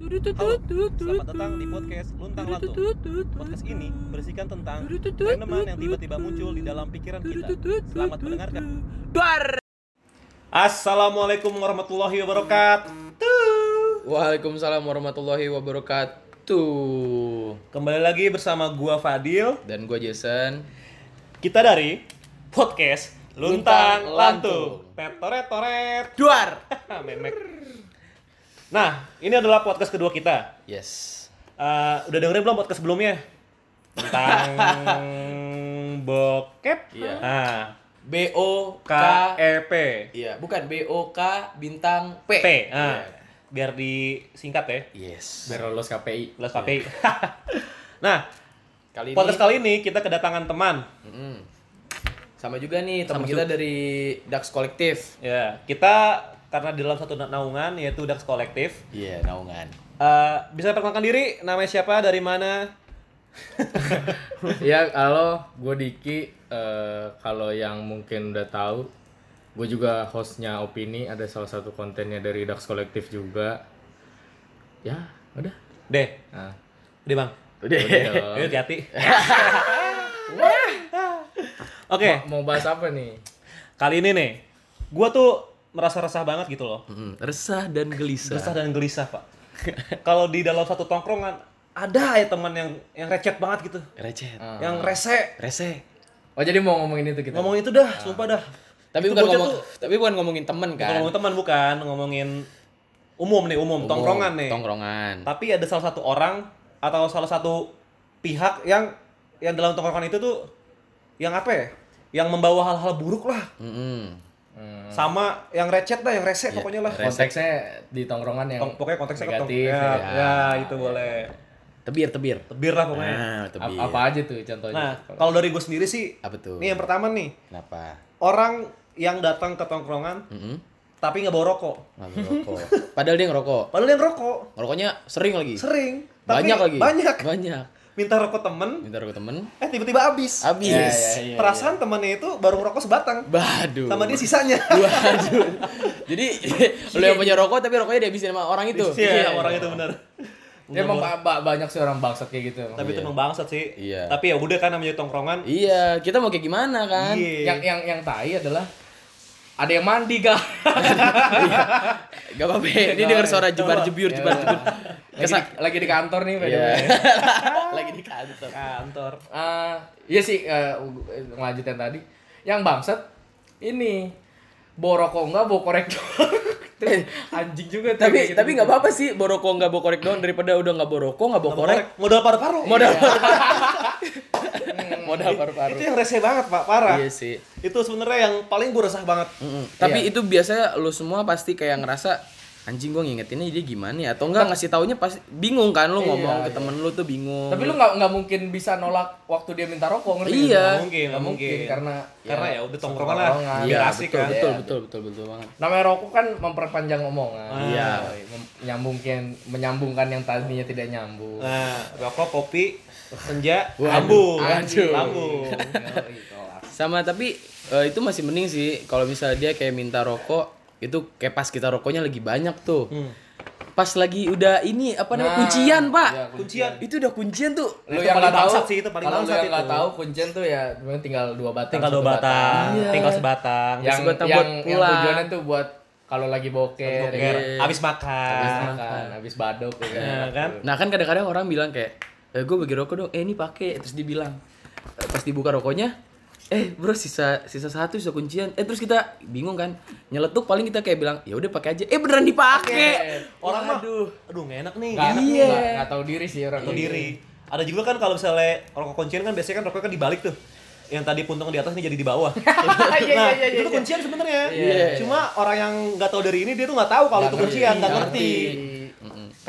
Halo, selamat datang di podcast Luntang Lantung. Podcast ini berisikan tentang randoman yang tiba-tiba muncul di dalam pikiran kita. Selamat mendengarkan. Duar. Assalamualaikum warahmatullahi wabarakatuh. Waalaikumsalam warahmatullahi wabarakatuh. Kembali lagi bersama gua Fadil. Dan gue Jason. Kita dari podcast Luntang Luntang Lantung. Tetoret toret. Duar. Memek. Nah, ini adalah podcast kedua kita. Yes. Eh, udah dengerin belum podcast sebelumnya? Tentang bokep. Iya. Nah, B O K E P. Iya, bukan B O K bintang P. P. Nah, Iya. biar disingkat ya. Yes. biar lolos KPI. Plus KPI. nah, Kali ini podcast kali ini kita kedatangan teman. Mm-mm. sama juga nih teman kita juga. dari Dax Kolektif. Ya, kita karena di dalam satu naungan yaitu Dax Kolektif. Iya, naungan. Eh, bisa perkenalkan diri, namanya siapa, dari mana? Iya, halo, gue Diki. Eh, kalau yang mungkin udah tahu, gue juga hostnya Opini. Ada salah satu kontennya dari Dax Kolektif juga. Ya, udah. Deh, Nah, deh bang. Udah. Ayo hati-hati. Oke, mau bahas apa nih? kali ini nih, gua tuh merasa resah banget gitu loh. Mm, resah dan gelisah. Resah dan gelisah, Pak. Kalau di dalam satu tongkrongan ada ya teman yang yang recet banget gitu. Receh. Ah. Yang rese. Rese. Oh, jadi mau ngomongin itu kita? Ngomong itu dah, sumpah dah. Tapi Itu bukan ngomong tuh- tapi bukan ngomongin temen Bukan kan. ngomongin teman bukan, ngomongin umum nih, umum, Umum, tongkrongan nih. Tongkrongan. Tapi ada salah satu orang atau salah satu pihak yang yang dalam tongkrongan itu tuh yang apa ya? Yang membawa hal-hal buruk lah. Mm-mm. Hmm, Sama yang recet dah, yang rese Iya, pokoknya lah. konteksnya di tongkrongan yang Tong- pokoknya konteksnya negatif. ya, ya. ya, itu boleh. Tebir, tebir. Tebir lah pokoknya. Nah, tebir. apa aja tuh contohnya? Nah, kalau dari gue sendiri sih, Apa tuh? nih yang pertama nih, Kenapa? orang yang datang ke tongkrongan Mm-mm. tapi nggak bawa rokok. Nggak ngerokok. Padahal dia ngerokok. Padahal yang rokok Ngerokoknya sering lagi. sering, tapi Banyak lagi. Banyak. Banyak. Minta rokok temen, Minta rokok temen. eh tiba-tiba habis. Habis. Ya, ya, ya. Perasaan temennya itu baru ngerokok sebatang, Baduh. sama dia sisanya. Waduh. Jadi lu yang punya rokok tapi rokoknya dihabisin sama orang itu. Iya, orang itu benar. Ya, emang ba- ba- banyak sih orang bangsat kayak gitu. Tapi itu emang bangsat sih. Iya. Tapi ya udah kan namanya tongkrongan. Iya, kita mau kayak gimana kan? Iya. yang yang yang tai adalah ada yang mandi kah? Gak apa-apa. Ini dengar suara jebar-jebur, Ya. jebar-jebur. Lagi, di, lagi di kantor nih the Iya. Lagi di kantor. Kantor. Ah, iya sih eh, ngelanjutin tadi. Yang bangsat ini bawa rokok enggak bawa korek doang. Anjing juga tuh, tapi gitu. tapi nggak apa-apa sih boroko nggak bawa korek doang daripada udah nggak bawa rokok nggak bawa korek Modal paru-paru. modal modal paru-paru Itu yang rese banget, Pak. Parah. iya sih Itu sebenarnya yang paling gue resah banget. Mm-mm. tapi itu biasanya lu semua pasti kayak ngerasa anjing gua ngingetinnya dia gimana ya atau enggak ngasih taunya pasti bingung kan lu Iya, ngomong ke iya. temen lu tuh bingung Tapi lu nggak nggak mungkin bisa nolak waktu dia minta rokok ngerti? Iya. nggak? Nggak mungkin, Nggak mungkin mungkin. karena Karena ya udah tongkrongan lah. iya asik betul, kan. betul Iya. betul betul betul banget namanya rokok kan memperpanjang omongan. Iya. Mem- Menyambungkan menyambungkan yang tadinya tidak nyambung. Nah, rokok, kopi, senja, lambung. Lambung. Sama tapi eh, itu masih mending sih kalau misalnya dia kayak minta rokok itu kayak pas kita rokoknya lagi banyak tuh Hmm. pas lagi udah ini apa namanya Nah, kuncian pak iya, Kuncian. itu udah kuncian tuh Lu Itu yang nggak tahu sih, itu paling kalau yang nggak tahu kuncian tuh ya tinggal dua batang. Tinggal dua satu batang, Iya. tinggal sebatang. Yang Sebatang yang, buat yang pulang. tujuannya tuh buat kalau lagi boker, Boker, ya, Iya. abis makan. habis makan, habis badok ya kan. Nah, kan? Nah kan kadang-kadang orang bilang kayak, eh, gue bagi rokok dong, eh ini pakai, terus dibilang, eh, pas dibuka rokoknya, eh bro sisa sisa satu sisa kuncian, eh terus kita bingung kan, nyeletuk paling kita kayak bilang, ya udah pakai aja, eh beneran dipakai, Orang mah, aduh, aduh nggak enak nih, enak Iya. nih. nggak- nggak tahu diri sih orang Tahu diri. Ada juga kan kalau misalnya rokok kuncian kan biasanya kan rokoknya kan dibalik tuh. Yang tadi puntung di atas nih jadi di bawah. Iya, nah, iya, iya, itu tuh iya. kuncian sebenarnya. Iya. Cuma orang yang nggak tahu dari ini dia tuh nggak tahu kalau itu kuncian, nggak ngerti, ngerti.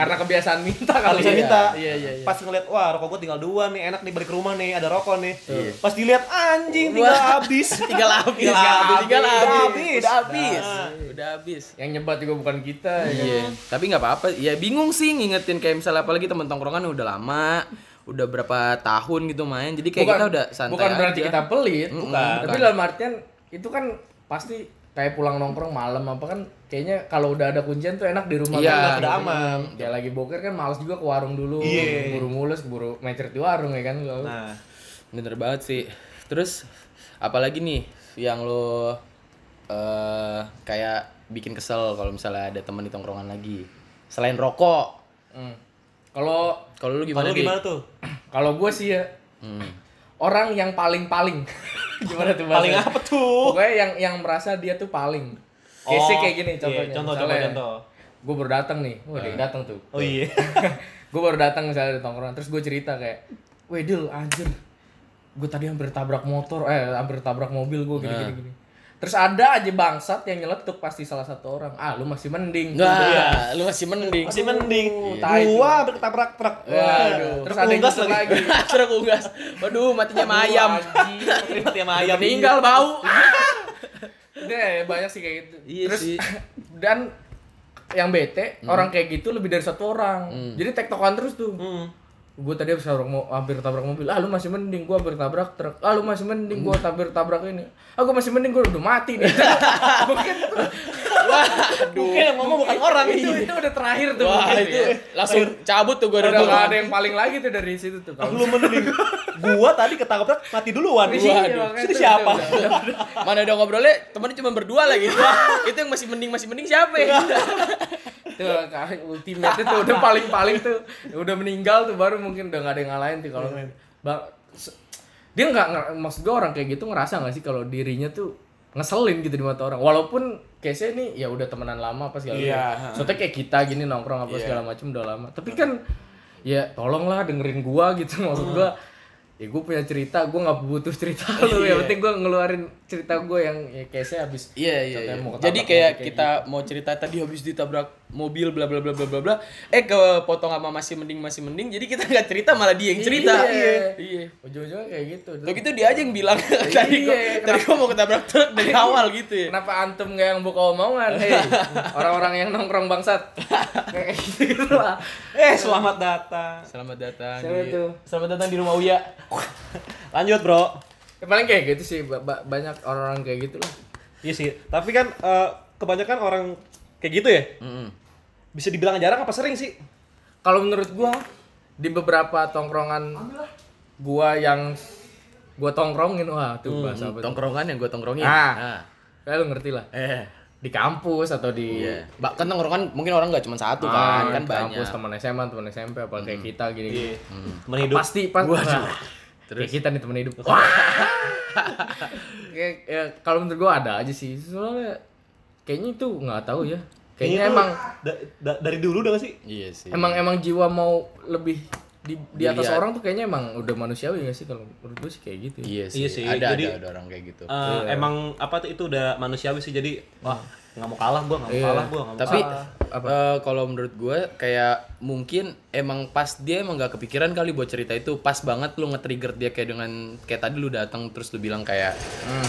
Karena kebiasaan minta Kalau kali bisa ya. minta, Iya, iya, iya. pas ngeliat wah rokok gue tinggal dua nih, enak nih balik ke rumah nih, ada rokok nih. Pas dilihat anjing tinggal habis, tinggal habis, tinggal habis, tinggal udah habis, habis, udah habis, Nah. udah habis. Yang nyebat juga bukan kita. ya. Iya, tapi nggak apa-apa. Ya bingung sih ngingetin kayak misalnya apalagi teman tongkrongan udah lama, udah berapa tahun gitu main. Jadi kayak kita udah santai bukan berarti aja. kita pelit, Mm-mm, bukan. Tapi bukan. dalam artian itu kan pasti kayak pulang nongkrong malam apa kan kayaknya kalau udah ada kuncian tuh enak di rumah Iya, kan. udah aman. Ya lagi boker kan males juga ke warung dulu, Iya. buru mulus, buru mecret di warung ya kan. Kalau- Nah, Bener banget sih. Terus apalagi nih yang lo eh kayak bikin kesel kalau misalnya ada teman di tongkrongan lagi. Selain rokok. Hmm. Kalau Kalau lu gimana, gimana tuh? kalau gue sih ya Hmm. Orang yang paling-paling. Gimana tuh Paling apa tuh? Pokoknya yang yang merasa dia tuh paling. Case kayak gini iya, contohnya. contoh, contoh, contoh. Gue baru datang nih. Wah, dia datang tuh. Oh iya. gue baru datang misalnya di tongkrongan terus gue cerita kayak Wedil anjir gue tadi hampir tabrak motor eh hampir tabrak mobil gue gini gini gini terus ada aja bangsat yang nyeletuk pasti salah satu orang ah lu masih mending Enggak, lu masih mending. Masih mending. itu. Gua hampir ketabrak truk. Waduh, terus ada yang lagi. lagi Truk unggas. Waduh, matinya sama ayam. Terima tiap ayam. meninggal bau Udah banyak sih kayak gitu Iya terus sih. dan yang bete orang kayak gitu lebih dari satu orang jadi tektokan terus tuh Hmm. Gue tadi habis tabrak mo- hampir tabrak mobil ah lu masih mending gue hampir tabrak truk ah lu masih mending gue hampir tabrak ini ah gue masih mending gue udah mati nih mungkin Mungkin yang ngomong bukan orang itu itu udah terakhir tuh Wah, itu ya. langsung cabut tuh gue udah gak ada yang paling lagi tuh dari situ tuh Ah, kalau Lu mending. Gua tadi ketabrak mati duluan. Iya, Waduh. Itu siapa? Mana udah ngobrolnya temennya cuma berdua lagi. itu yang masih mending masih mending siapa ya? itu kayak ultimate itu udah paling paling tuh udah meninggal tuh baru mungkin udah gak ada yang ngalahin tuh kalau Bang, se- dia nggak maksud gue orang kayak gitu ngerasa nggak sih kalau dirinya tuh ngeselin gitu di mata orang? Walaupun case nih ya udah temenan lama apa segala Iya. macam. Soalnya kayak kita gini nongkrong apa segala macam udah lama. Tapi kan ya tolonglah dengerin gua gitu. Maksud gua ya gue punya cerita gue nggak butuh cerita lu yang penting gue ngeluarin cerita gue yang ya case habis. Iya iya. iya. mau ketabrak Jadi kayak kayak kita mau cerita tadi habis ditabrak mobil bla bla bla bla bla bla. Eh kepotong sama masih mending masih mending. Jadi kita nggak cerita malah dia yang cerita. Iya. Iya. ujung-ujungnya kayak gitu Tuh gitu dia aja yang bilang tadi gua Iya, tadi gua mau ketabrak truk dari awal gitu ya. Kenapa antum gak yang buka omongan? Hei, orang-orang yang nongkrong bangsat. Kayak gitu lah. Eh, selamat datang. Selamat datang Siapa di? Selamat datang di rumah Uya. Lanjut, Bro. Ya, paling kayak gitu sih, ba- ba- banyak orang-orang kayak gitu lah. Iya sih. Tapi kan eh, kebanyakan orang kayak gitu ya. Mm-mm. Bisa dibilang jarang apa sering sih? Kalau menurut gua di beberapa tongkrongan gua yang gua tongkrongin wah tuh bahasa apa tuh? Tongkrongan yang gua tongkrongin. Ah. Nah. Kayak lu ngerti lah. Eh. Di kampus atau di Iya. Ba- kan tongkrongan mungkin orang nggak cuma satu Ah, kan, kan di kampus banyak. teman SMA, teman SMP apa kayak kita gini-gini. Temen hidup. Pasti pas Waduh. Terus kita nih teman hidup. Wah. Kayak ya, kalau menurut gua ada aja sih. Soalnya kayaknya itu nggak tahu ya. Kayaknya tuh emang da- da- dari dulu udah gak sih? Iya sih. emang emang jiwa mau lebih di di atas Dilihat. orang tuh kayaknya emang udah manusiawi gak sih kalau menurut gua sih kayak gitu. Iya sih. Iya sih, Ada jadi- ada ada orang kayak gitu. Eh, emang apa tuh itu udah manusiawi sih jadi wah nggak mau kalah gua nggak mau Iya. kalah gua nggak mau Tapi kalah. eh, kalau menurut gue kayak mungkin emang pas dia emang gak kepikiran kali buat cerita itu pas banget lu nge-trigger dia kayak dengan kayak tadi lu datang terus lu bilang kayak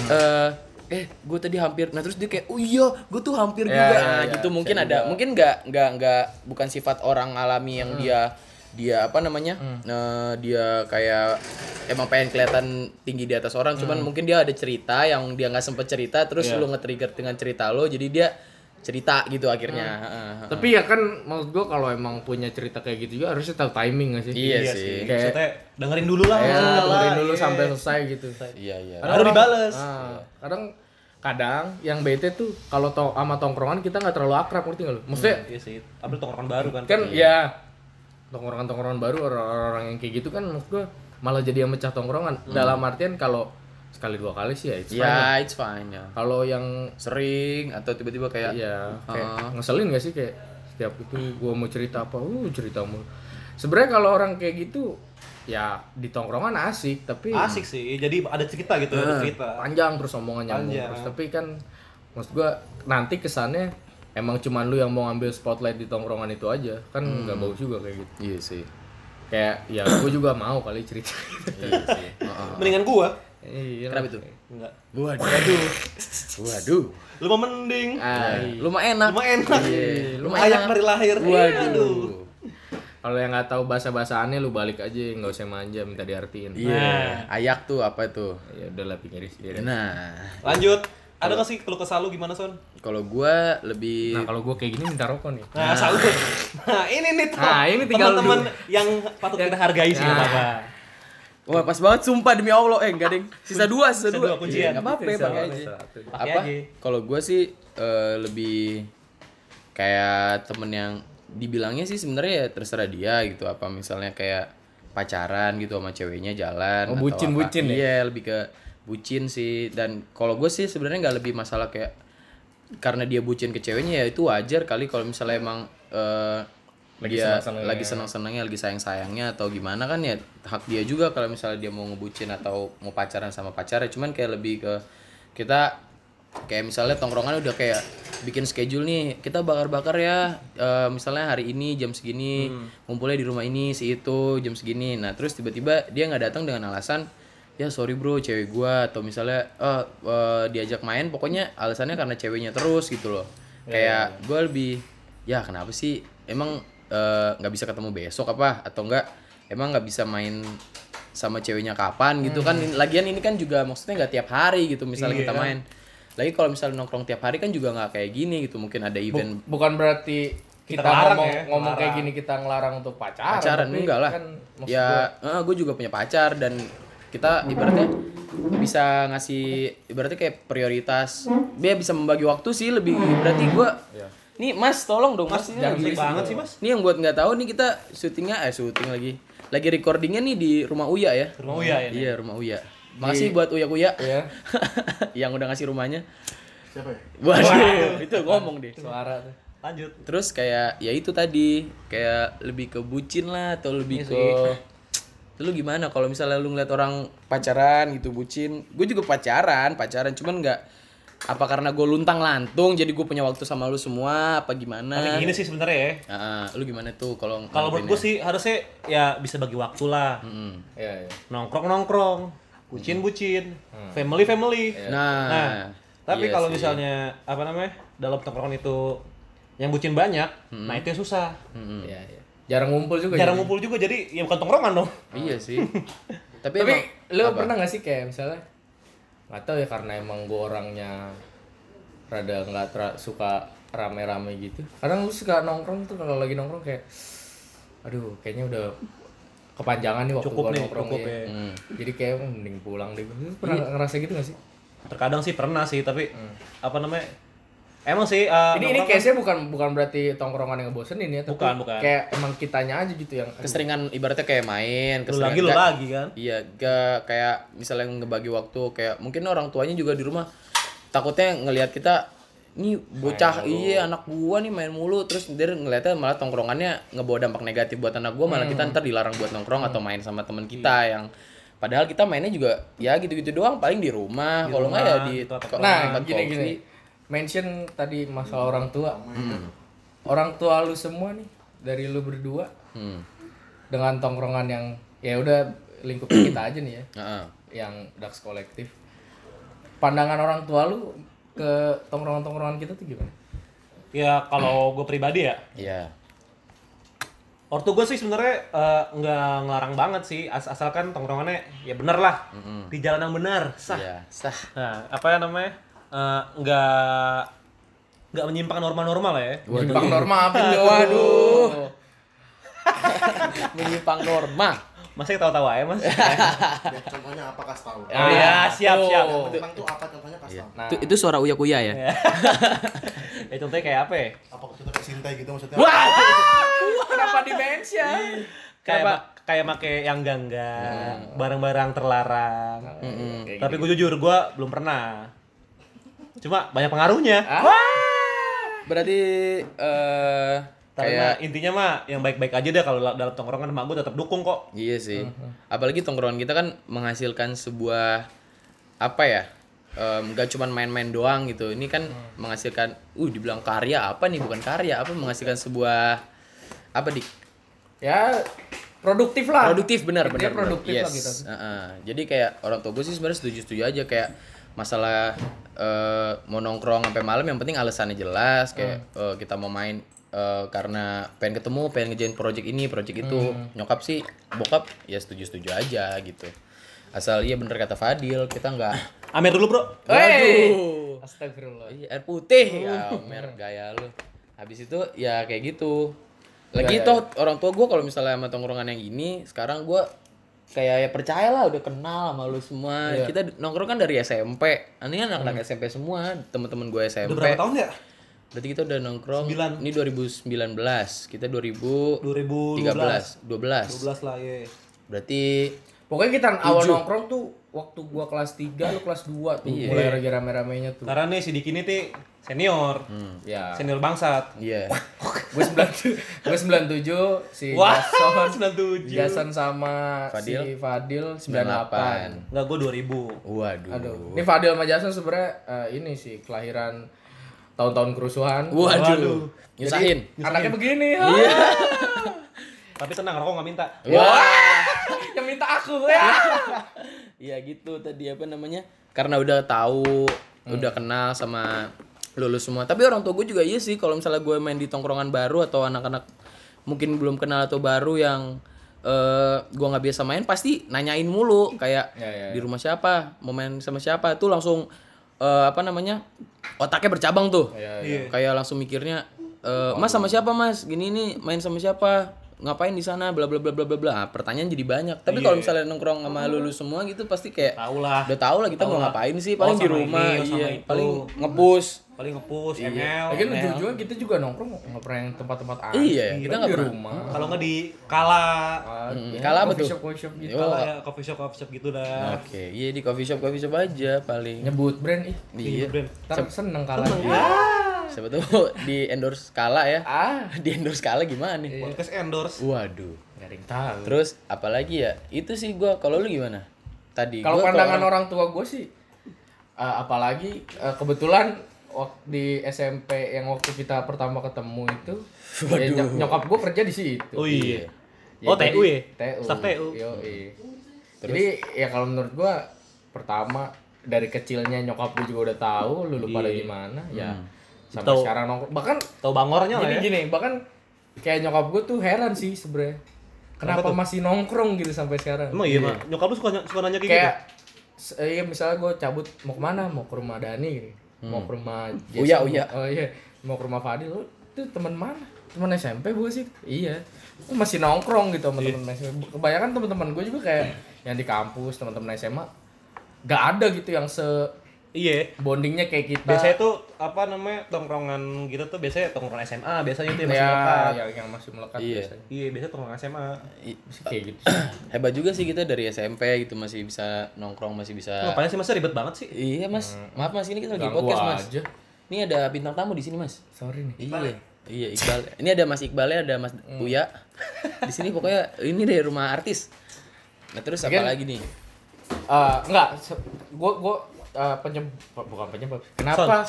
eh eh gue tadi hampir nah terus dia kayak oh iya gue tuh hampir Ya, juga ya, nah ya, gitu mungkin ada mungkin nggak nggak nggak bukan sifat orang alami yang dia dia apa namanya eh, dia kayak emang pengen kelihatan tinggi di atas orang cuman mungkin dia ada cerita yang dia nggak sempet cerita terus lu nge-trigger dengan cerita lo jadi dia cerita gitu akhirnya Heeh. Tapi ya kan maksud gua kalau emang punya cerita kayak gitu juga harusnya tahu timing gak sih? iya, Iya sih sih. Kayak- Maksudnya dengerin dulu lah. Ya, dengerin dulu iya. sampai selesai gitu. iya iya Baru dibales. Nah, kadang kadang yang bete tuh kalau to sama tongkrongan kita nggak terlalu akrab ngerti nggak lu? Maksudnya Iya sih. Tapi tongkrongan baru kan. kan ya tongkrongan-tongkrongan baru orang-orang yang kayak gitu kan maksud gua malah jadi yang mecah tongkrongan. Dalam artian kalau sekali dua kali sih ya it's fine. ya it's fine ya Kalau yang sering atau tiba-tiba kayak ya kayak Ah. ngeselin gak sih kayak setiap itu gua mau cerita apa, uh cerita mulu. Sebenarnya kalau orang kayak gitu ya di tongkrongan asik tapi Asik sih. Jadi ada cerita gitu, ada cerita. panjang terus omongan nyambung Panjang. terus tapi kan maksud gua nanti kesannya emang cuman lu yang mau ngambil spotlight di tongkrongan itu aja kan Hmm. nggak bagus juga kayak gitu iya sih kayak ya gue juga mau kali cerita iya sih Heeh. Mendingan gua. iya kenapa itu Enggak. waduh waduh waduh Lu mau mending. Ah, lu mah enak Lu mah enak. Iya, Lu lu mah mah ayak enak. dari lahir. waduh kalau yang nggak tahu bahasa bahasaannya lu balik aja nggak usah manja minta diartiin. Iya. Ayak tuh apa tuh? Ya udahlah pinggir dia nah. Lanjut. ada gak sih keluh kesah lu gimana son? Kalau gua lebih Nah, kalau gue kayak gini minta rokok nih. nah salut. Nah ini nih Tom. Nah, ini tinggal teman-teman yang patut kita hargai sih Nah. nggak apa Wah pas banget sumpah demi Allah. Eh enggak ding. Sisa dua sisa Sisa dua. dua, kuncian. Enggak apa-apa ya Sisa pakai dua, aja. Pakai Apa? Kalau gue sih eh, lebih kayak temen yang dibilangnya sih sebenarnya ya terserah dia gitu apa misalnya kayak pacaran gitu sama ceweknya jalan Oh, atau bucin- apa. bucin ya? iya lebih ke bucin sih dan kalau gue sih sebenarnya nggak lebih masalah kayak karena dia bucin ke ceweknya ya itu wajar kali kalau misalnya emang eh, Lagi dia senang-senangnya. lagi senang senangnya lagi sayang sayangnya atau gimana kan ya hak dia juga kalau misalnya dia mau ngebucin atau mau pacaran sama pacarnya cuman kayak lebih ke kita kayak misalnya tongkrongan udah kayak bikin schedule nih kita bakar-bakar ya eh, misalnya hari ini jam segini ngumpulnya di rumah ini si itu jam segini. Nah terus tiba-tiba dia nggak datang dengan alasan ya sorry bro cewek gua atau misalnya eh eh, diajak main pokoknya alasannya karena ceweknya terus gitu loh. Kayak gua lebih ya kenapa sih? Emang nggak bisa ketemu besok apa? Atau enggak emang nggak bisa main sama ceweknya kapan? Gitu kan lagian ini kan juga maksudnya nggak tiap hari gitu misalnya kita main lagi kalau misalnya nongkrong tiap hari kan juga nggak kayak gini gitu mungkin ada event Bukan berarti kita, Kita larang ngomong, ya, ngomong kayak gini kita ngelarang untuk pacaran. pacaran tapi enggak lah Kan, ya gua, gue juga punya pacar dan kita ibaratnya bisa ngasih ibaratnya kayak prioritas dia bisa membagi waktu sih lebih berarti gue nih mas tolong dong mas, ini jangan banget sih mas Ini yang buat nggak tahu nih kita syutingnya eh syuting lagi. Lagi recordingnya nih di rumah Uya ya. rumah Uya ya Iya, rumah Uya. Makasih buat Uya Uya ya yang udah ngasih rumahnya. Siapa ya? Waduh, itu ngomong deh. suara tuh. lanjut Terus kayak ya itu tadi, kayak lebih ke bucin lah atau lebih Iya ke lu gimana kalau misalnya lu ngeliat orang pacaran gitu bucin gue juga pacaran pacaran cuman nggak apa karena gue luntang lantung jadi gue punya waktu sama lu semua apa gimana tapi gini sih sebenarnya ya Ah, lu gimana tuh kalau kalau menurut gue sih harusnya ya bisa bagi waktu lah Hmm. Iya, iya. nongkrong nongkrong bucin bucin family family Nah, Nah, tapi iya kalau sih. misalnya apa namanya dalam tongkrongan itu yang bucin banyak, nah itu yang susah. Mm-mm. Iya, iya. Jarang ngumpul juga. Jarang jadi. ngumpul juga jadi ya bukan tongkrongan dong. Iya sih. Tapi, Tapi apa? pernah gak sih kayak misalnya nggak tahu ya karena emang gue orangnya rada nggak suka rame-rame gitu. Kadang lu suka nongkrong tuh kalau lagi nongkrong kayak aduh kayaknya udah kepanjangan nih waktu Cukup gua nih, nongkrong cukup ya. ya. Hmm. Jadi kayak "Hmm, mending pulang deh. Lu pernah ngerasa gitu gak sih? Terkadang sih pernah sih, tapi apa namanya? Emang sih uh, ini ini kan- case-nya bukan bukan berarti tongkrongan yang ngebosenin ya, tapi Bukan, bukan. kayak emang kitanya aja gitu yang keseringan ibaratnya kayak main, lu keseringan lagi lu lagi kan. Iya, gak kayak misalnya ngebagi waktu kayak mungkin orang tuanya juga di rumah takutnya ngelihat kita ini bocah iya anak gua nih main mulu terus dia ngeliatnya malah tongkrongannya ngebawa dampak negatif buat anak gua malah kita ntar dilarang buat nongkrong atau main sama teman kita yang padahal kita mainnya juga ya gitu-gitu doang paling di rumah kalau nggak ya di gitu, Nah, tempat gini kopi. gini. Mention tadi masalah orang tua. Orang tua lu semua nih dari lu berdua Hmm. dengan tongkrongan yang ya udah lingkup kita aja nih ya, Heeh. yang Dax kolektif. Pandangan orang tua lu ke tongkrongan-tongkrongan kita tuh gimana? Ya kalau gue pribadi ya, Iya. ortu gue sih sebenarnya eh, nggak ngelarang banget sih, as- asalkan tongkrongannya ya bener lah, di jalan yang benar, sah. Iya, sah. Nah, apa ya namanya? Eh, nggak nggak menyimpang norma-norma lah ya. Menyimpang norma apa? Waduh. Menyimpang norma. Masih tahu-tahu aja mas. Ya, contohnya apa kasih tahu. Oh ya siap siap. Tentang tuh apa contohnya kasih tahu. Nah, Itu, itu suara uya kuya ya? Ya contohnya kayak apa ya? Apa maksudnya kayak Sintai gitu maksudnya? kenapa di mention? Kayak ma- kayak make yang enggak enggak, barang-barang terlarang. Kayak Tapi gue jujur gue belum pernah. Cuma banyak pengaruhnya. Berarti eh Karena kayak intinya mah yang baik-baik aja deh kalau la- dalam tongkrongan emak gue tetap dukung kok. iya sih. Apalagi tongkrongan kita kan menghasilkan sebuah apa ya? Em, gak cuman main-main doang gitu. Ini kan menghasilkan uh dibilang karya apa nih? Bukan karya, apa menghasilkan sebuah apa dik? Ya produktif lah. produktif benar benar produktif yes. lah gitu. Heeh. jadi kayak orang tua gue sih sebenarnya setuju setuju aja kayak masalah eh, mau nongkrong sampai malam yang penting alasannya jelas kayak Hmm. eh, kita mau main eh, karena pengen ketemu pengen ngejain project ini project itu Hmm. nyokap sih bokap ya setuju setuju aja gitu asal iya bener kata Fadil kita nggak Amer dulu bro Hey! Waduh. Astagfirullah. Iya, air putih ya mer gaya lu habis itu ya kayak gitu lagi Gaya. toh orang tua gue kalau misalnya sama tongkrongan yang ini sekarang gue kayak ya percaya lah udah kenal sama lu semua Iya. kita nongkrong kan dari SMP ini kan anak-anak SMP semua teman-teman gue SMP Udah berapa tahun ya? Berarti kita udah nongkrong Sembilan. ini 2019 kita 2013 2012 12 12 lah ya berarti Pokoknya kita awal nongkrong tuh waktu gua kelas 3 lu kelas 2 tuh Iya. mulai lagi rame-ramenya tuh. Karena nih si Diki ini tuh senior. Ya. Senior bangsat. Iya. Gue 97, gue 97 si Wah, Jason. 97 Jason sama Fadil? si Fadil 98. 98 Enggak, gue 2000 waduh. Aduh, ini Fadil sama Jason sebenarnya eh, ini sih kelahiran tahun-tahun kerusuhan. waduh, Waduh. nyusahin Anaknya begini. Iya. Tapi tenang, rokok nggak minta Wah, yang minta aku ya. Iya gitu tadi apa namanya? Karena udah tahu, udah kenal sama lulus semua. Tapi orang tua gue juga iya sih kalau misalnya gue main di tongkrongan baru atau anak-anak mungkin belum kenal atau baru yang eh gue nggak biasa main pasti nanyain mulu kayak Ya, ya, di rumah siapa, mau main sama siapa tuh langsung eh, apa namanya otaknya bercabang tuh. Iya, iya. Kayak langsung mikirnya eh, Mas sama siapa Mas? Gini nih main sama siapa? Ngapain di sana? Bla bla bla bla bla bla. Ah, pertanyaan jadi banyak. Tapi kalau misalnya nongkrong sama lulus semua gitu pasti kayak Tahu lah udah tahu lah kita mau ngapain sih paling Oh, di rumah ini, iya paling ngepush Paling nge-push, Iya. ML Lagian ujung-ujungnya kita juga nongkrong nggak pernah yang tempat-tempat aneh. Iya, kita nggak di pernah. rumah. Kalau nggak di Kala Ah, Mm, ya, kalah apa coffee tuh? shop, coffee shop gitu. Kala ya, coffee shop, coffee shop gitu dah oke iya di coffee shop coffee shop aja paling Nyebut brand ih. iya brand. Ntar seneng kalah. siapa tuh di endorse skala ya Ah, di endorse skala gimana nih Podcast endorse waduh yang tahu. terus apalagi ya itu sih gua kalau lu gimana tadi Kalau gua pandangan orang- orang tua gue sih, eh, apalagi eh, kebetulan waktu di SMP yang waktu kita pertama ketemu itu, ya, ny- nyokap gue kerja di situ. Oh iya Ya, Oh, TU ya? TU. Staff TU. Yoi. Jadi ya kalau menurut gue pertama dari kecilnya nyokap gue juga udah tahu lu lu pada gimana ya sampai Tahu. sekarang nongkrong bahkan Tahu bangornya lah ya gini bahkan kayak nyokap gue tuh heran sih sebenarnya kenapa tuh? masih nongkrong gitu sampai sekarang Emang iya, Mak? Nyokap lu suka, suka nanya kayak, kayak eh, iya misalnya gue cabut mau ke mana mau ke rumah Dani gini mau ke rumah Jason, Uya, Uya. oh iya mau ke rumah Fadil. Lu itu teman mana? Teman SMP gue sih. Iya. Gua masih nongkrong gitu sama Iya. teman SMP kebanyakan teman-teman gue juga kayak yang di kampus teman-teman SMA gak ada gitu yang se Iya. Bondingnya kayak kita. Biasanya tuh, apa namanya, tongkrongan gitu tuh biasanya tongkrongan SMA Biasanya tuh yang masih ya, melekat. yang, yang masih melekat Iya. biasanya. Iya, biasanya tongkrongan SMA I- Masih kayak gitu hebat juga sih kita dari SMP gitu masih bisa nongkrong masih bisa Ngapain sih masa ribet banget sih? iya mas. Maaf mas ini kita lagi Ganggu podcast mas. aja. ini ada bintang tamu di sini mas. Sorry nih. Iya. Iya Iqbal. Ini ada mas Iqbalnya ada mas Uya di sini pokoknya ini deh rumah artis. Nah terus apa Mungkin- lagi nih? Eh, enggak. Gue gue penyebab bukan penyebab kenapa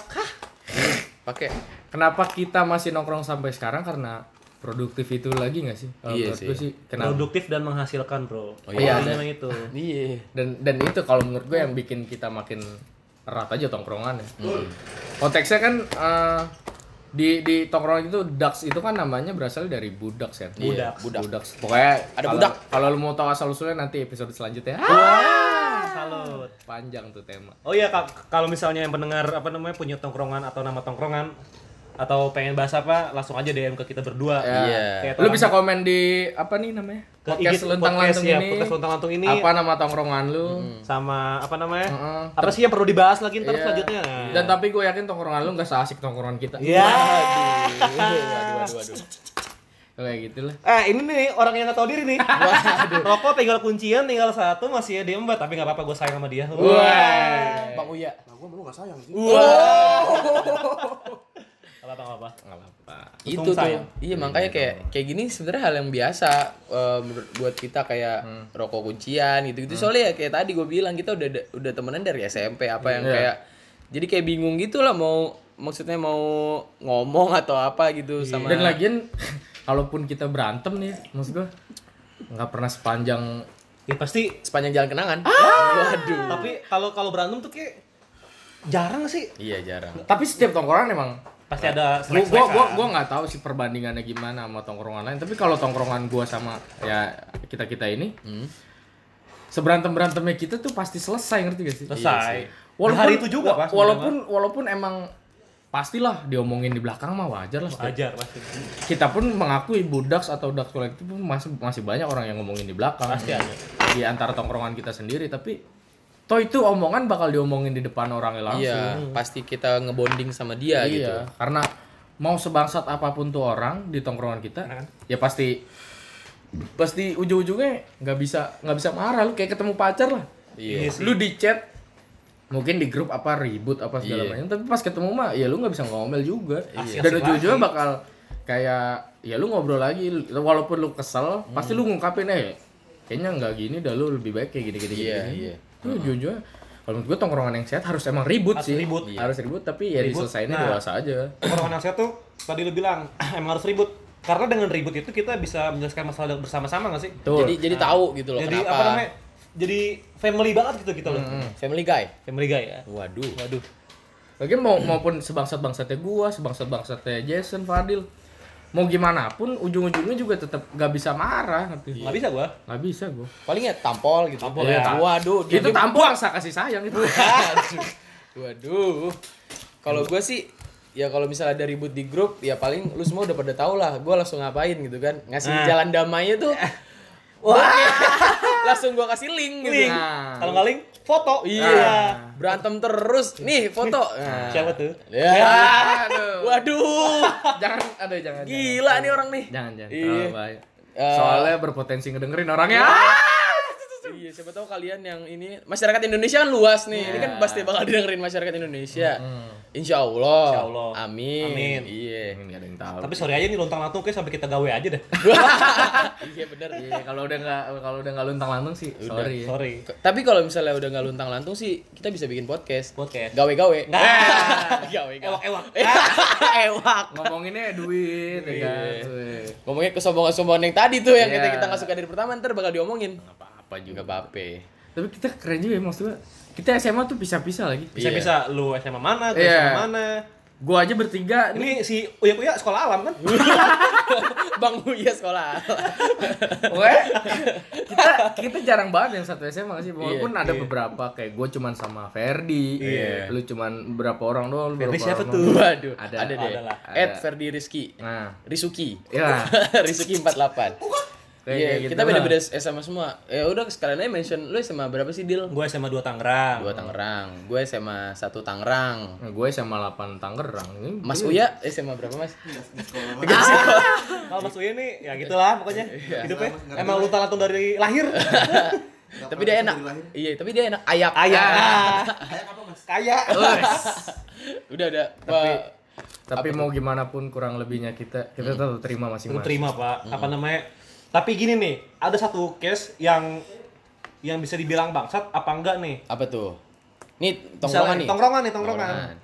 pakai Kenapa kita masih nongkrong sampai sekarang karena produktif itu lagi nggak sih? Kalau Iya menurut sih. gue sih kenapa? Produktif dan menghasilkan bro Oh, iya, Pokoknya ada. emang itu iya Dan dan itu kalau menurut gue yang bikin kita makin erat aja tongkrongannya. Konteksnya kan eh, di di tongkrongan itu Dax itu kan namanya berasal dari budak. Iya, Budak. budak. Pokoknya Ada kalau- budak. Kalau lu mau tahu asal usulnya nanti episode selanjutnya. Salut Panjang tuh tema. Oh iya, Kak, kalau misalnya yang pendengar apa namanya punya tongkrongan atau nama tongkrongan atau pengen bahas apa, langsung aja DM ke kita berdua. Iya. Kayak Lu bisa komen di apa nih namanya? Ke Podcast podcast, Lantung ya, ini. podcast Luntang Lantung ini. Apa nama tongkrongan lu? sama apa namanya? Heeh. Apa sih yang perlu dibahas lagi ntar Iya. selanjutnya? Nah. Dan tapi gue yakin tongkrongan lu gak seasik tongkrongan kita. Iya. waduh waduh waduh Kayak gitu lah. Eh ini nih orang yang gak tahu diri nih. Rokok tinggal kuncian, tinggal satu masih dia empat tapi nggak apa-apa gue sayang sama dia. Wah. bang Uya Nah, gua lu gak sayang sih. Gak apa-apa, apa. Nggak apa-apa. itu tuh sayang. iya makanya kayak kayak gini sebenarnya hal yang biasa menurut buat kita kayak rokok kuncian gitu gitu soalnya ya kayak tadi gue bilang kita udah udah temenan dari SMP apa yang Iya. kayak jadi kayak bingung gitu lah mau maksudnya mau ngomong atau apa gitu sama Dan lagian kalaupun kita berantem nih, maksud gue nggak pernah sepanjang Ya pasti. sepanjang jalan kenangan waduh Tapi kalau kalau berantem tuh kayak jarang sih. iya jarang tapi setiap tongkrongan emang Pasti ada gua selek gua gua, gua nggak tahu sih perbandingannya gimana sama tongkrongan lain tapi kalau tongkrongan gua sama ya kita kita ini Hmm. seberantem berantemnya kita tuh pasti selesai ngerti gak sih? Selesai. Walaupun, Di hari itu juga, Pak, sebenarnya, Walaupun walaupun emang pastilah diomongin di belakang mah wajar lah. Wajar pasti. Kita pun mengakui budaks atau Dax kolektif pun masih masih banyak orang yang ngomongin di belakang. Pasti ada. Di antara tongkrongan kita sendiri tapi toh itu omongan bakal diomongin di depan orangnya langsung. Iya, pasti kita ngebonding sama dia gitu. Iya, karena mau sebangsat apa pun tuh orang di tongkrongan kita, Nah, kan? ya pasti pasti ujung-ujungnya nggak bisa nggak bisa marah lu kayak ketemu pacar lah. Iya. sih. Lu di chat mungkin di grup apa ribut apa segala Iya. macam, tapi pas ketemu mah ya lu nggak bisa ngomel juga. Asik-asik Dan ujung-ujungnya bakal kayak ya lu ngobrol lagi walaupun lu kesel, pasti lu ngungkapin eh kayaknya nggak gini dah lu lebih baik kayak gini-gini Iya, gini. iya. Itu ujung-ujungnya kalau menurut gue tongkrongan yang sehat harus emang ribut Harus sih. ribut. Iya. Harus ribut tapi ya Ribut. diselesainnya Nah. dewasa aja. Tongkrongan yang sehat tuh tadi lu bilang emang harus ribut. Karena dengan ribut itu kita bisa menyelesaikan masalah bersama-sama nggak sih? Betul. Jadi jadi tahu gitu loh Jadi kenapa. apa namanya? Jadi family banget gitu kita loh. Family guy. Family guy ya. Waduh. Waduh. Lagi mau maupun sebangsat-bangsatnya gua, sebangsat-bangsatnya Jason, Fadil. Mau gimana pun ujung-ujungnya juga tetap gak bisa marah ngerti. Nggak bisa gua. Nggak bisa gua. Paling ya tampol gitu. Tampol Iya. ya. Waduh, dia Itu tampol rasa kasih sayang itu. Waduh. Kalau gue sih ya kalau misalnya ada ribut di grup ya paling lu semua udah pada tahu lah gue langsung ngapain gitu kan ngasih Nah. jalan damainya tuh wah langsung gue kasih link gitu Link. Nah. Kalau nggak link, foto. iya berantem terus nih foto Nah. Siapa tuh? ya Aduh. waduh jangan aduh jangan. gila nih orang nih Jangan jangan. Iya. Eh, Soalnya berpotensi ngedengerin orangnya. Iya, siapa tahu kalian yang ini masyarakat Indonesia kan luas nih. Ini kan pasti bakal didengerin masyarakat Indonesia. Insya Allah. Insya Allah. Amin. Amin. Iya. Gak ada yang tahu. Tapi sorry aja nih lontang lantung kayak sampai kita gawe aja deh. iya benar. Iya, kalau udah nggak kalau udah nggak luntang lantung sih, sorry. ya. Sorry. Tapi kalau misalnya udah nggak luntang lantung sih, kita bisa bikin podcast. Podcast. Gawe-gawe. Nah. Gawe-gawe. Ewak-ewak. Ewak. Ngomonginnya duit, ya kan. Iya. Weh. Ngomongnya kesombongan-kesombongan yang tadi tuh yang kita Iya. kita nggak suka dari pertama ntar bakal diomongin. Nggak apa-apa juga. Apa-apa. Tapi kita keren juga ya maksudnya. Kita SMA tuh pisah-pisah lagi. Bisa-bisa lu SMA mana, gue Iya. SMA mana. Gua aja bertiga nih. Ini si Uya Uya sekolah alam kan? Bang Uya sekolah. Weh, kita kita jarang banget yang satu SMA sih. Walaupun Iya, ada iya. beberapa kayak gue cuman sama Ferdi, Iya. lu cuman berapa orang doang. lu Ferdi berapa siapa orang tuh? doang. Waduh, Ada. ada, deh. Ed. Ferdi Rizky. Nah, Risuki. ya. Risuki 48. Kayak- Iya, kayak gitu kita lah. beda-beda SMA semua. Ya udah sekalian aja mention lu SMA berapa sih, Dil? Gue SMA 2 Tangerang. Dua Tangerang, gue SMA satu Tangerang. Nah, gue sama 8 Tangerang. Mas Uya SMA berapa, Mas? Kalau Mas Uya nih ya gitulah pokoknya. Hidupnya emang lu lantung dari lahir. tapi dia enak. Iya, tapi dia enak. Ayak. Kaya. Kayak apa mas? Kaya. Udah, udah. Tapi Wah, tapi mau gimana pun kurang lebihnya kita kita tetap terima masing-masing. terima, Pak. Apa namanya? Tapi gini nih, ada satu case yang yang bisa dibilang bangsat apa enggak nih? apa tuh? Nih, tongkrongan Misalnya, nih. Tongkrongan nih, tongkrongan. Tongkrongan.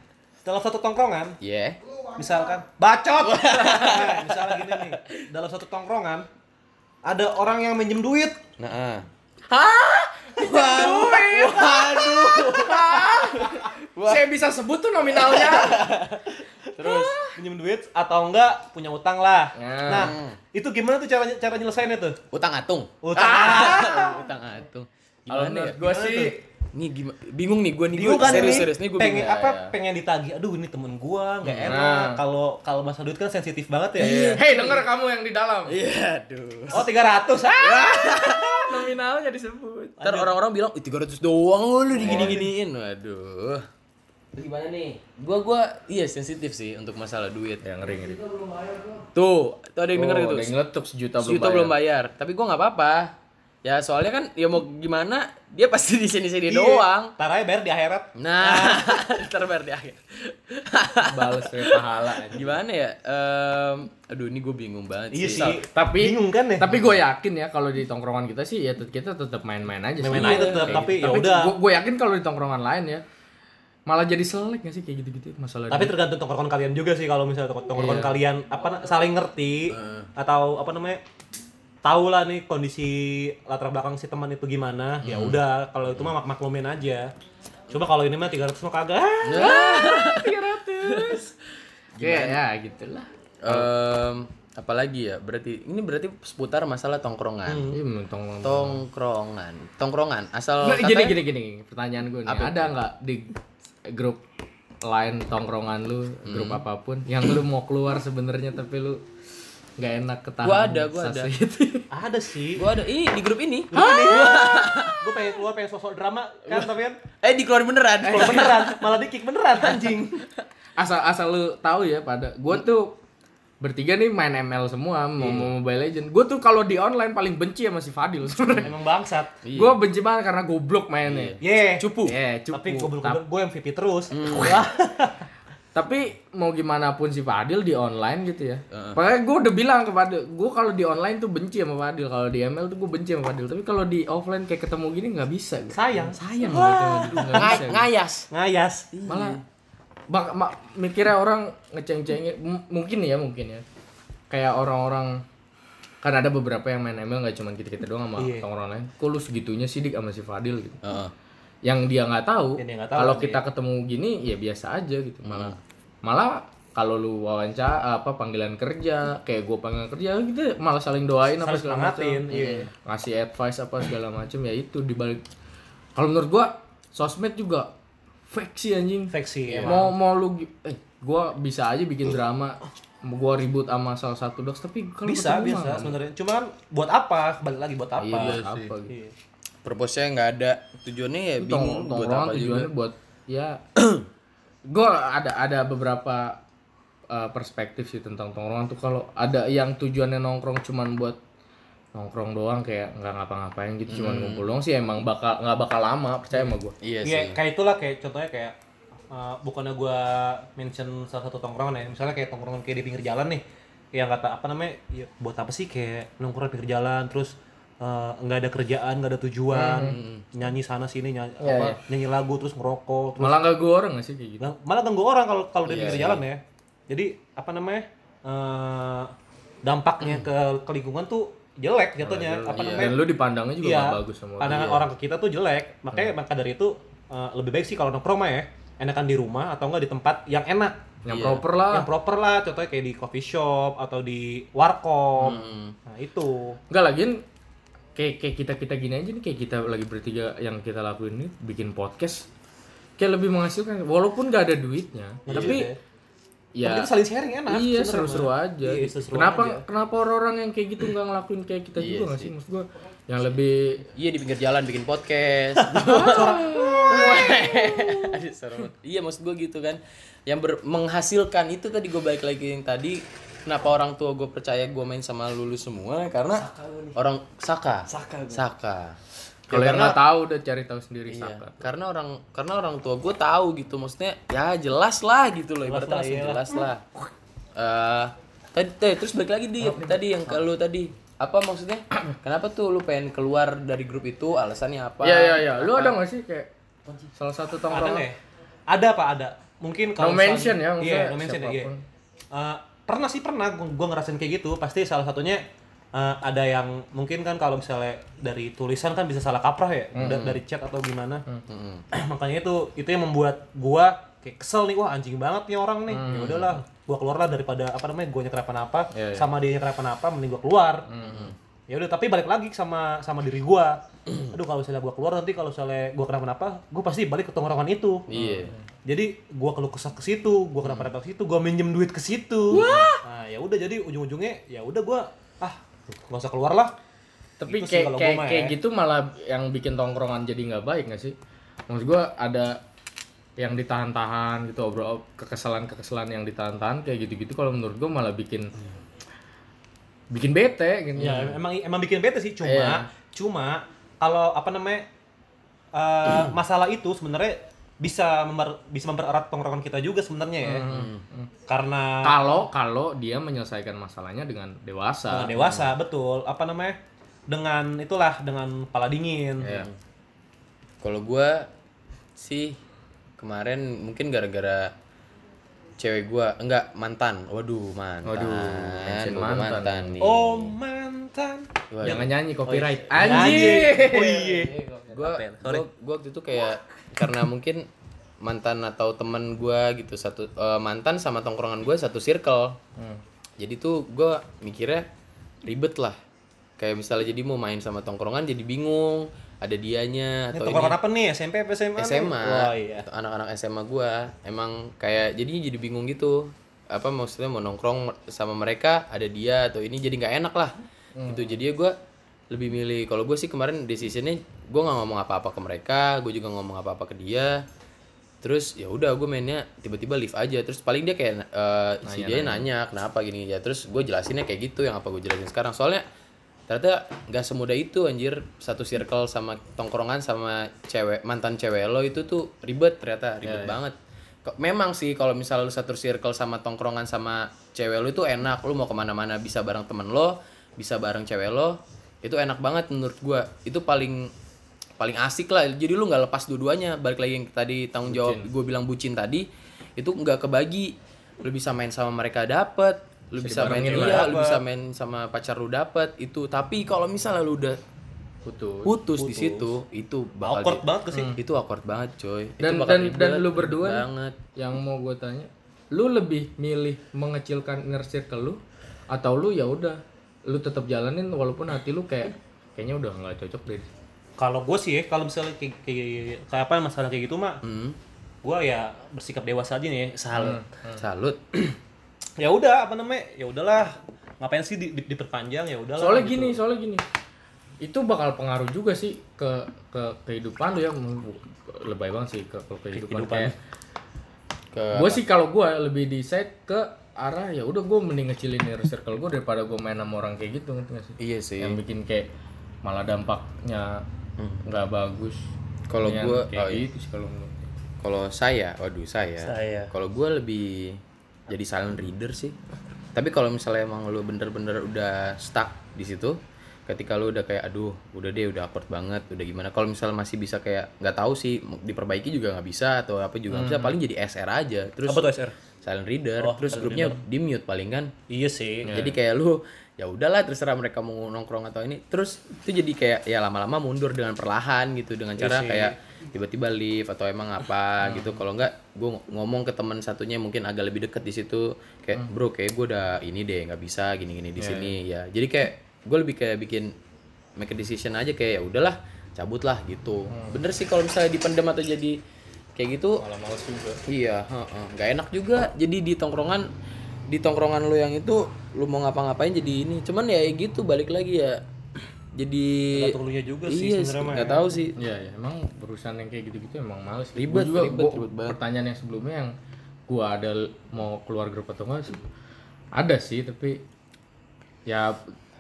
Dalam satu tongkrongan, Iya. misalkan bacot. nah, misalnya gini nih, dalam satu tongkrongan ada orang yang minjem duit. Nah, ah. Saya bisa sebut tuh nominalnya. Terus minjem duit atau enggak punya utang lah. Nah. Nah, itu gimana tuh cara cara nyelesainnya tuh? utang atung. Utang. utang atung. Kalau Gimana ya? gue Gimana sih tuh? Nih gimana? Bingung nih gue nih kan serius ini? serius nih gue pengen bingung. apa? Pengen ditagih. Aduh, ini temen gua nggak enak. Nah. Kalau kalau masalah duit kan sensitif banget ya. Hei, denger kamu yang di dalam. Iya, aduh. Oh, 300. Ah. Nominalnya disebut. Ntar orang-orang bilang, "Ih, 300 doang lu digini-giniin." Waduh. Gimana nih? Gua gua iya sensitif sih untuk masalah duit. Yang ngeri ngeri. Tuh, tuh ada yang denger Oh, gitu. ada yang ngeletup sejuta belum Sejuta bayar. belum bayar. Tapi gua nggak apa-apa. Ya soalnya kan ya mau gimana dia pasti di sini-sini Iya. doang. Ntar aja bayar di akhirat. Nah, ntar bayar di akhir. Balas kayak pahala. anjing. Gimana ya? Em, aduh ini gue bingung banget Iya sih. sih. Tapi Bingung kan ya? Tapi gue yakin ya kalau di tongkrongan kita sih ya kita tetap main-main aja. sih. Main-main aja tetap, tapi gitu. ya udah. Gue yakin kalau di tongkrongan lain ya malah jadi selek gak sih kayak gitu-gitu masalah. Tapi tergantung tongkrongan kalian juga sih kalau misalnya tongkrongan Iya. kalian apa saling ngerti atau apa namanya tahu lah nih kondisi latar belakang si teman itu gimana ya udah kalau itu mah mak maklumin aja. Coba kalau ini mah 300 mah kagak. Kayak ya gitulah. Em, apalagi ya berarti ini berarti seputar masalah tongkrongan. Iya, tong tongkrongan. Tongkrongan. Asal gini gini gini pertanyaan gue nih ada nggak di grup lain tongkrongan lu grup apa pun yang lu mau keluar sebenarnya tapi lu nggak enak ketahan Gua ada, gua ada. itu. Ada sih. gua ada. Ini. Di grup ini. Gue pengen keluar pengen sosok drama kan tapi kan? Eh dikeluarin beneran. Kalau beneran. Malah di kick beneran anjing. asal asal lu tahu ya pada. Gue tuh bertiga nih main ML semua mau mau Mobile Legend gue tuh kalau di online paling benci sama si Fadil sebenarnya Emang bangsat. gue benci banget karena goblok mainnya Ye. cupu Eh, cupu. Tapi gue Tap- gue MVP terus. Tapi mau gimana pun si Fadil di online gitu ya. Makanya gue udah bilang ke Fadil, gue kalau di online tuh benci sama Fadil, kalau di ML tuh gue benci sama Fadil. Tapi kalau di offline kayak ketemu gini nggak bisa. gua. Sayang. Sayang gitu, bisa. ngayas Ngayas. Malah bak, ma- mikirnya orang ngeceng-cengin, mungkin ya mungkin ya. Kayak orang-orang kan ada beberapa yang main ML nggak cuma kita kita doang sama Iya. orang lain. Kok lu segitunya sih dik sama si Fadil gitu. Heeh. yang dia nggak tahu, dia tahu kalau kita ketemu gini ya biasa aja gitu malah malah kalau lu wawancara apa panggilan kerja kayak gue panggilan kerja kita malah saling doain apa segala macam semangatin, iya. ngasih advice apa segala macam ya itu dibalik kalau menurut gua sosmed juga fake sih anjing Fake sih, mau mau lu eh gua bisa aja bikin drama. Gua ribut sama salah satu dogs tapi kalau Bisa bisa sebenarnya. Cuma kan buat apa? Balik lagi buat apa? iya buat apa gitu. Iya. purpose-nya nggak ada. Tujuannya ya bingung Tong- buat apa juga. tujuannya buat ya. Gue ada ada beberapa uh, perspektif sih tentang tongkrongan tuh. Kalau ada yang tujuannya nongkrong cuman buat nongkrong doang kayak nggak ngapa-ngapain gitu cuman ngumpul doang sih emang bakal nggak bakal lama percaya sama gue iya Iya, sih kayak itulah kayak contohnya kayak uh, bukannya gua mention salah satu tongkrongan ya, misalnya kayak tongkrongan kayak di pinggir jalan nih, yang kata apa namanya, ya, buat apa sih kayak nongkrong di pinggir jalan terus uh, nggak ada kerjaan, nggak ada tujuan, nyanyi sana sini nyanyi Iya, apa, iya. nyanyi lagu terus ngerokok, terus malah nggak gue orang sih kayak gitu Nah, malah ganggu orang kalau kalau di Iya, pinggir iya. jalan ya. Jadi apa namanya uh, dampaknya ke, ke lingkungan tuh jelek jatuhnya. apa Iya, namanya? dan lu dipandangnya juga Iya, bagus sama orang. pandangan orang ke kita tuh jelek. Makanya maka dari itu uh, lebih baik sih kalau nongkrong mah ya enakan di rumah atau enggak di tempat yang enak. yang Iya. proper lah Yang proper lah, contohnya kayak di coffee shop atau di warkop. Hmm. Nah, itu. Nggak lagian kayak kayak kita kita gini aja nih kayak kita lagi bertiga yang kita lakuin ini bikin podcast kayak lebih menghasilkan walaupun nggak ada duitnya tapi Tapi ya kita saling sharing enak. iya seru-seru aja Iya, gitu. seru-seru kenapa aja. kenapa orang-orang yang kayak gitu nggak ngelakuin kayak kita Iya juga nggak sih. sih maksud gua yang lebih Iya di pinggir jalan bikin podcast. Iya maksud gue gitu kan. Yang ber- menghasilkan itu tadi gue balik lagi yang tadi. Kenapa orang tua gue percaya gue main sama lulu semua? Karena orang Saka. Saka. Saka. Kalau Ya, yang karena- nggak tahu udah cari tahu sendiri Iya, karena orang karena orang tua gue tahu gitu maksudnya ya jelas lah gitu loh ibaratnya lah, langsung iya. jelas lah Eh, tadi tadi- terus balik lagi di tadi yang ke lu tadi apa maksudnya kenapa tuh lu pengen keluar dari grup itu alasannya apa Iya iya iya. Lu Apa? ada nggak sih kayak salah satu Ada tongkrongan? nggak ya? Ada apa ada? Mungkin kalau No mention ya, Iya, no mention ya. Iya. Eh, pernah sih pernah gua, gua ngerasain kayak gitu. Pasti salah satunya eh, ada yang mungkin kan kalau misalnya dari tulisan kan bisa salah kaprah ya, da- dari chat atau gimana. Makanya itu itu yang membuat gua kayak kesel nih, wah anjing banget nih orang nih. Ya udahlah, gua keluar lah daripada apa namanya gua apa-apa, Iya, iya. sama dia nyetir apa-apa mending gua keluar. Ya udah, tapi balik lagi sama sama diri gua. Aduh kalau misalnya gua keluar nanti kalau misalnya gua kenapa-napa, gua pasti balik ke tongkrongan itu. iya Jadi gua keluh kesah ke situ, gua kenapa-napa ke situ, gua minjem duit ke situ. Nah, ya udah jadi ujung-ujungnya ya udah gua ah nggak usah keluar lah. Tapi Gitu kayak kayak kayak ya. gitu malah yang bikin tongkrongan jadi nggak baik nggak sih? Maksud gua ada yang ditahan-tahan gitu obrol kekesalan-kekesalan yang ditahan-tahan kayak gitu-gitu kalau menurut gua malah bikin bikin bete gitu. Ya emang emang bikin bete sih cuma Iya. cuma kalau apa namanya eh, masalah itu sebenarnya bisa memper, bisa mempererat tongkrongan kita juga sebenarnya ya. Karena Kalau kalau dia menyelesaikan masalahnya dengan dewasa. dengan dewasa betul apa namanya dengan itulah dengan pala dingin. Iya. kalau gua sih kemarin mungkin gara-gara cewek gua enggak mantan waduh mantan Waduh, mantan. nih Oh mantan. Gua- Jangan nyanyi copyright. Oh, iya. Anjing. Oh iya. Gua, ya? Sorry. gua gua waktu itu kayak karena mungkin mantan atau teman gua gitu satu eh, mantan sama tongkrongan gua satu circle jadi tuh gue mikirnya ribet lah kayak misalnya jadi mau main sama tongkrongan jadi bingung ada dianya Ini atau tongkrongan ini apa nih? SMP apa SMA? SMA Wah, iya. anak-anak SMA gua emang kayak jadinya jadi bingung gitu apa maksudnya mau nongkrong sama mereka ada dia atau ini jadi nggak enak lah gitu jadi gua lebih milih. Kalau gue sih kemarin decisionnya gue nggak ngomong apa-apa ke mereka gue juga ngomong apa-apa ke dia. Terus ya udah gue mainnya tiba-tiba live aja. Terus paling dia kayak eh, si dia nanya. kenapa gini ya terus gue jelasinnya kayak gitu yang apa gue jelasin sekarang. Soalnya ternyata nggak semudah itu anjir. Satu circle sama tongkrongan sama cewek mantan cewek lo itu tuh ribet ternyata ribet banget. Kok- memang sih kalau misal lu satu circle sama tongkrongan sama cewek lo itu enak. Lu mau ke mana-mana bisa bareng temen lo bisa bareng cewek lo itu enak banget menurut gua. Itu paling paling asik lah. Jadi lu nggak lepas dua-duanya. Balik lagi yang tadi tanggung jawab gue bilang bucin tadi itu nggak kebagi. Lu bisa main sama mereka dapet lu bisa, main dibarengin iya lu bisa main sama pacar lu dapet itu. Tapi kalau misalnya lu udah Putus. putus, di situ itu bakal Awkward di- banget ke sih. itu awkward banget coy. Dan itu bakal dan dan lu berdua banget. yang mau gue tanya, lu lebih milih mengecilkan inner circle lu atau lu ya udah lu tetap jalanin walaupun hati lu kayak kayaknya udah nggak cocok deh. Kalau gue sih ya, kalau misalnya kayak, kayak, kayak apa masalah kayak gitu mah, hmm. gue ya bersikap dewasa aja nih, salut. salut Ya udah, apa namanya? Ya udahlah. Ngapain sih di, di- diperpanjang ya udahlah. Soalnya gitu. gini, soalnya gini. Itu bakal pengaruh juga sih ke ke kehidupan lu ya lebay banget sih ke, ke kehidupan, Kehidupan. kayak ke gue sih kalau gue lebih decide ke arah ya udah gue mending ngecilin inner circle gue daripada gue main sama orang kayak gitu ngerti gak sih iya sih yang bikin kayak malah dampaknya nggak bagus Kalau kayak oh iya. gitu sih kalau gue. Kalau saya, waduh saya. Saya. Kalau gue lebih jadi silent reader sih. Tapi kalau misalnya emang lu bener-bener udah stuck di situ, ketika lu udah kayak aduh, udah deh udah awkward banget, udah gimana. Kalau misalnya masih bisa kayak nggak tahu sih diperbaiki juga nggak bisa atau apa juga nggak bisa, paling jadi SR aja. Terus Apa tuh SR? Silent reader, Oh, terus silent grupnya di mute paling kan. Iya sih. Jadi kayak lu ya udahlah terserah mereka mau nongkrong atau ini. Terus itu jadi kayak ya lama-lama mundur dengan perlahan gitu dengan cara sih. kayak tiba-tiba leave atau emang apa gitu. Kalau enggak gue ngomong ke teman satunya mungkin agak lebih deket di situ kayak bro kayak gue udah ini deh nggak bisa gini-gini di sini ya. Jadi kayak gue lebih kayak bikin make a decision aja kayak ya udahlah cabut lah gitu. Bener sih kalau misalnya dipendam atau jadi kayak gitu malah males juga Iya, heeh. nggak enak juga. Jadi di tongkrongan di tongkrongan lu yang itu lu mau ngapa-ngapain jadi ini. Cuman ya gitu balik lagi ya. Jadi Tergantung juga sih iya, sebenarnya mah nggak ya. tahu sih. Iya, ya, emang urusan yang kayak gitu-gitu emang males. Ribet, Gua juga, ribet, gua- ribet banget. Pertanyaan yang sebelumnya yang gua ada mau keluar grup atau enggak sih? Ada sih, tapi ya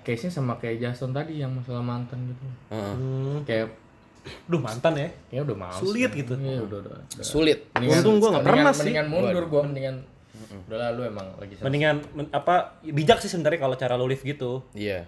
case-nya sama kayak Jason tadi yang masalah mantan gitu. Heeh. Hmm. Kayak Duh mantan ya. ya udah males. Sulit gitu. Iya, udah udah. udah. Sulit. Untung gua nggak pernah mendingan, sih. Mendingan mundur gua mendingan udah lah lu emang lagi sama Mendingan men- apa bijak sih sebenarnya kalau cara lo live gitu. Iya.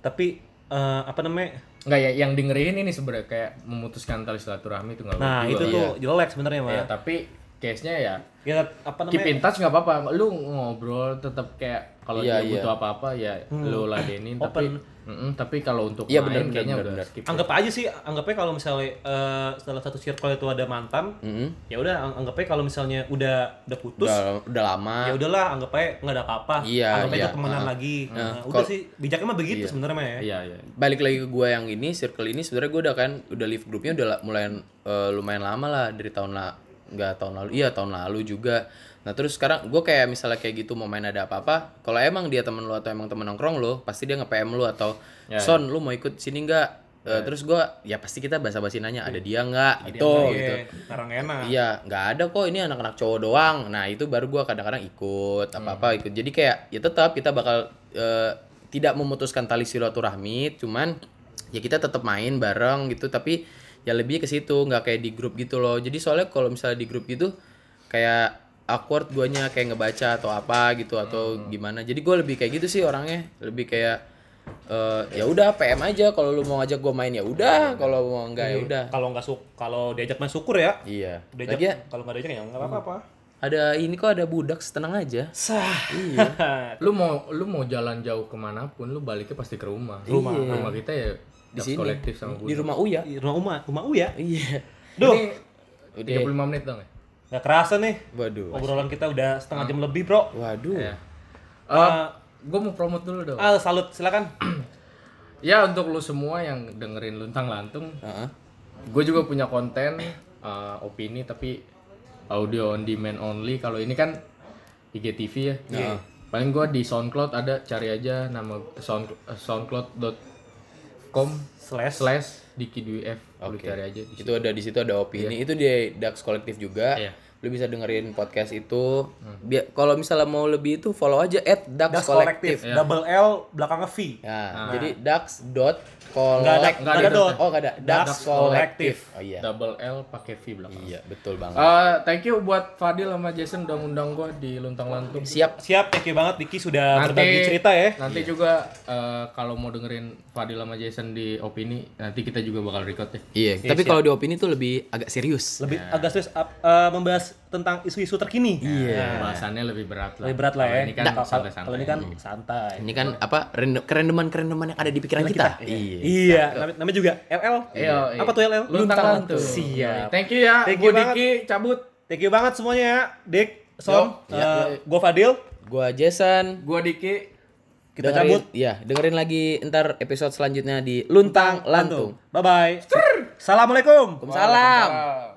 Tapi eh, apa namanya? Enggak ya yang dengerin ini sebenarnya kayak memutuskan tali silaturahmi itu enggak Nah, itu tuh jelek sebenarnya mah. Ya, tapi case-nya ya Ya apa keep namanya? in touch nggak apa-apa lu ngobrol tetap kayak kalau Iya, dia iya. butuh apa-apa ya lu ladenin tapi Mm-mm, tapi kalau untuk Iya, main benar, kayaknya benar, udah skip Anggap aja sih, anggapnya kalau misalnya eh, setelah satu circle itu ada mantan, Mm-mm. ya udah ang- anggap aja kalau misalnya udah udah putus, Udah udah lama. ya udahlah anggap aja nggak ada apa-apa. Iya, anggap aja iya. itu temenan Ah. lagi. Ah. Nah, udah Kalau- sih bijaknya mah begitu sebenarnya mah ya. iya iya Balik lagi ke gua yang ini, circle ini sebenarnya gua udah kan udah leave grupnya udah la- mulai eh, lumayan lama lah dari tahun la nggak tahun lalu, iya tahun lalu juga. Nah terus sekarang gue kayak misalnya kayak gitu mau main ada apa-apa, kalau emang dia temen lu atau emang temen nongkrong lu, pasti dia nge-PM lu atau Son lu mau ikut sini nggak? Eh, Terus gua ya pasti kita basa-basi nanya ada dia nggak gitu gitu. Sekarang enak. Iya, nggak ada kok ini anak-anak cowok doang. Nah, itu baru gua kadang-kadang ikut apa-apa ikut. Jadi kayak ya tetap kita bakal eh, tidak memutuskan tali silaturahmi, cuman ya kita tetap main bareng gitu, tapi ya lebih ke situ, nggak kayak di grup gitu loh. Jadi soalnya kalau misalnya di grup gitu kayak awkward guanya kayak ngebaca atau apa gitu atau gimana. Jadi gue lebih kayak gitu sih orangnya, lebih kayak eh, ya udah PM aja. Kalau lu mau ngajak gue main ya udah, kalau mau enggak ya udah. Kalau nggak suk, kalau diajak main syukur ya. Iya. Diajak, Lagi ya, kalau nggak diajak ya nggak apa-apa. ada ini kok ada budak tenang aja. Sah. lu mau lu mau jalan jauh ke mana pun lu baliknya pasti ke rumah. Rumah. Rumah kita ya di sini. kolektif sama di gue rumah Uya. Di rumah Uma, rumah Uya. iya. Duh, ini 35 menit dong ya nggak kerasa nih. waduh Obrolan kita udah setengah jam lebih, Bro. waduh ya Eh, gue mau promote dulu dong. Ah, salut, silakan. Ya untuk lu semua yang dengerin luntang lantung, Heeh. gue juga punya konten uh, opini tapi audio on demand only. Kalau ini kan IGTV ya. Paling gue di SoundCloud ada cari aja nama sound uh, soundcloud.com Slash. slash Diki Dwi F. Oke. cari aja. di situ. Itu ada di situ ada opini. Itu di Dax Kolektif juga. Iya. Lu bisa dengerin podcast itu. Biar kalau misalnya mau lebih itu follow aja at Dax kolektif. Double L belakangnya V. Ya, jadi Dax dot ada, ada dot. Oh, ada. Dax, Dax Kolektif. Oh iya. Double L pakai V belakang. Iya, betul banget. Uh, thank you buat Fadil sama Jason udah ngundang gue di luntang lantung. Siap. Siap, thank you banget Diki sudah Nanti- berbagi cerita ya. Nanti juga uh, kalau mau dengerin Fadil sama Jason di opini, nanti kita juga bakal record ya. Iya, tapi kalau di opini tuh lebih agak serius. Lebih agak serius up- eh, membahas tentang isu-isu terkini. Iya. Bahasannya lebih berat lah. Lebih berat lah ya. Ini kan Kalau- santai-santai. Kalau ini kan santai. Ini kan apa? random- Kerendeman-kerendeman yang ada di pikiran kita. Iya. Iya, namanya, namanya juga LL. Iya, iya. Apa tuh LL? Luntang lantung. Siap. Thank you ya. Thank Gue you banget. Diki cabut. Thank you banget semuanya ya. Dik, Som, Yo, eh, gua Fadil. Gua Jason. Gue Diki. Kita dengerin, cabut. Iya, dengerin lagi ntar episode selanjutnya di Luntang Lantung. Bye bye. Assalamualaikum. Waalaikumsalam. Waalaikumsalam.